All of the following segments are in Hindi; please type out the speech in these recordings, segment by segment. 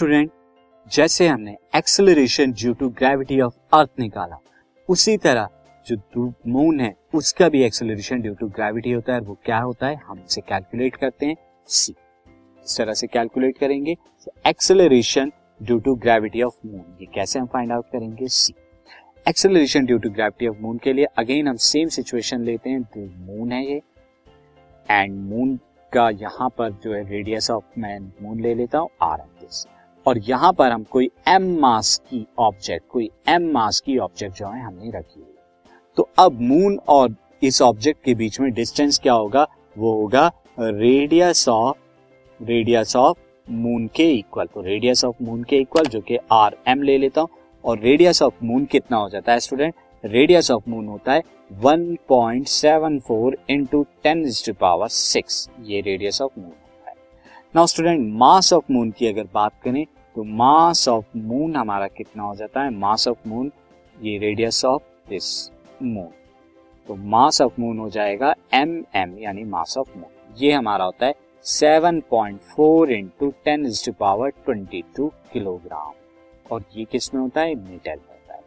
स्टूडेंट जैसे हमने acceleration due to gravity of earth निकाला। उसी तरह जो मून है, उसका भी एक्सेलरेशन ड्यू टू ग्रेविटी होता है। वो क्या होता है? हम इसे कैलकुलेट करते हैं। सी इस तरह से कैलकुलेट करेंगे। Acceleration due to gravity of moon ये कैसे हम फाइंड आउट करेंगे? See acceleration due to gravity of moon के लिए अगेन हम सेम सिचुएशन लेते हैं। तो मून है ये। एंड मून का यहाँ पर जो है रेडियस ऑफ़ मैं मून ले लेता हूँ। आर एम दिस और यहाँ पर हम कोई एम मास की ऑब्जेक्ट कोई एम मास की ऑब्जेक्ट जो है हमने रखी हुई तो अब मून और इस ऑब्जेक्ट के बीच में डिस्टेंस क्या होगा? वो होगा radius of radius of moon के इक्वल तो रेडियस ऑफ़ मून के इक्वल जो कि आर एम ले लेता हूँ और रेडियस ऑफ़ मून कितना हो जाता है स्टूडेंट रेडियस ऑफ़ मून होता है 1.74 point seven four into ten power six ये radius of moon now student mass of moon की अगर बात करें तो मास ऑफ़ मून हमारा कितना हो जाता है? मास ऑफ़ मून ये रेडियस ऑफ़ दिस मून तो मास ऑफ़ मून हो जाएगा एम एम यानी मास ऑफ़ मून ये हमारा होता है 7.4 point four into ten is two power twenty two kilogram और ये किसमें होता है? मीटर में होता है.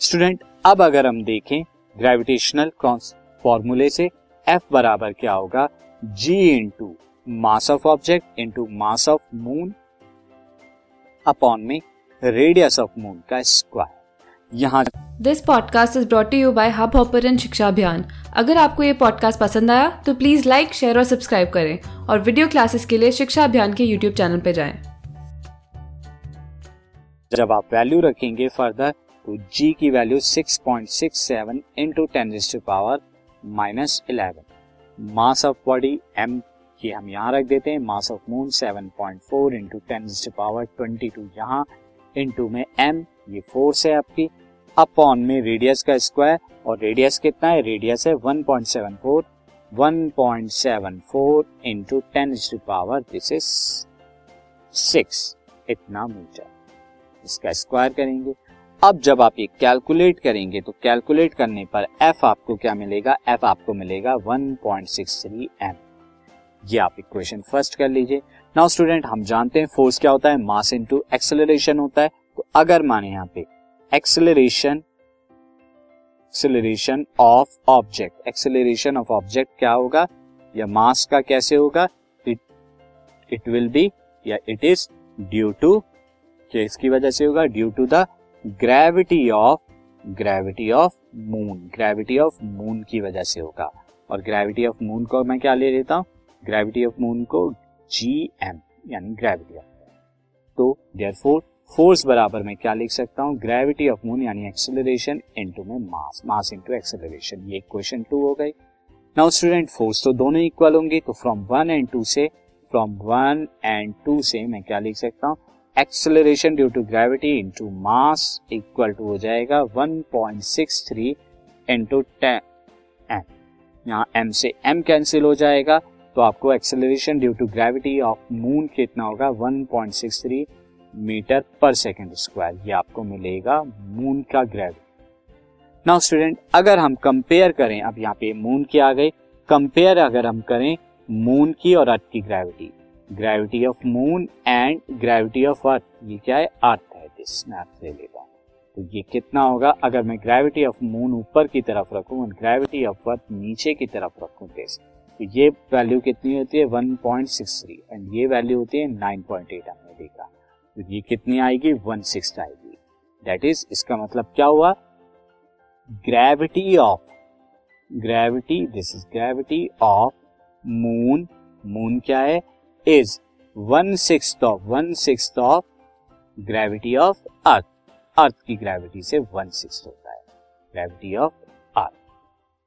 स्टूडेंट अब अगर हम देखें ग्रेविटेशनल फॉर्मूले से एफ़ बराबर क्या होगा? G into mass of object into mass of moon upon में रेडियस ऑफ़ मून का स्क्वायर यहाँ this podcast is brought you by hub hopper शिक्षा अभियान अगर आपको ये पॉडकास्ट पसंद आया तो प्लीज़ लाइक शेयर और सब्सक्राइब करें और वीडियो क्लासेस के लिए शिक्षा अभियान के यूट्यूब चैनल पर जाएँ। जब आप वैल्यू रखेंगे फर्दर तो जी की value 6.67 point six seven into ten power minus eleven mass of body M की हम यहाँ रख देते हैं mass of moon 7.4 point four into ten power twenty two यहाँ इंटू में एम ये फोर्स है आपकी अपॉन में रेडियस का स्क्वायर और रेडियस कितना है? रेडियस है 1.74 1.74 into ten power this is six इतना मीटर। इसका स्क्वायर करेंगे। अब जब आप ये कैलकुलेट करेंगे तो कैलकुलेट करने पर एफ़ आपको क्या मिलेगा? एफ़ आपको मिलेगा 1.63 एम ये आप इक्वेशन फ़र्स्ट कर लीजिए। नाउ स्टूडेंट हम जानते हैं फोर्स क्या होता है? मास इनटू एक्सेलरेशन होता है। तो अगर माने यहाँ पे acceleration acceleration of object acceleration of object क्या होगा? या मास का कैसे होगा? इट इट विल बी या इट इज़ ड्यू टू इसकी वजह से होगा? Due to the gravity of gravity of moon gravity of moon की वजह से होगा। और ग्रेविटी ऑफ़ मून को मैं क्या ले लेता हूँ? ग्रेविटी ऑफ़ मून को जी एम यानी ग्रेविटी ऑफ़ तो देयर फोर फोर्स बराबर मैं क्या लिख सकता हूँ? ग्रेविटी ऑफ़ मून यानी एक्सेलरेशन इनटू में मास मास इनटू एक्सेलरेशन ये क्वेश्चन टू हो गई। नाउ स्टूडेंट फोर्स तो दोनों इक्वल होंगे तो फ्रॉम वन एंड टू से फ्रॉम वन एंड टू से मैं क्या लिख सकता हूँ? Acceleration due to gravity into mass equal to हो जाएगा 1.63 point six three into ten M यहाँ एम से एम कैंसिल हो जाएगा तो आपको acceleration due to gravity of moon कितना होगा? 1.63 मीटर पर सेकेंड स्क्वायर ये आपको मिलेगा मून का ग्रेविटी नाउ स्टूडेंट अगर हम कंपेयर करें, अब यहाँ पे मून की आ गई। कंपेयर अगर हम करें मून की और अर्थ की gravity gravity of moon and gravity of earth ये क्या है? अर्थ है. दिस मैं ले लेता हूँ। तो ये कितना होगा? अगर मैं ग्रेविटी ऑफ़ मून ऊपर की तरफ़ रखूँ और ग्रेविटी ऑफ़ अर्थ नीचे की तरफ़ रखूँ, कैसे? तो ये वैल्यू कितनी होती है? 1.63 एंड ये वैल्यू होती है 9.8 हमने देखा। तो ये कितनी आएगी? वन सिक्स आएगी। दैट इज़ इसका मतलब क्या हुआ? Gravity of gravity this is gravity of moon moon क्या है? Is one six of one six of gravity of earth earth की ग्रेविटी से वन सिक्स होता है। ग्रेविटी ऑफ़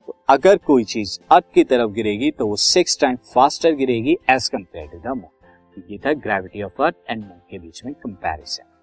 तो अगर कोई चीज़ अर्थ की तरफ़ गिरेगी तो वो सिक्स टाइम फास्टर गिरेगी as compare to the moon ये था gravity of earth and moon के बीच में कंपैरिजन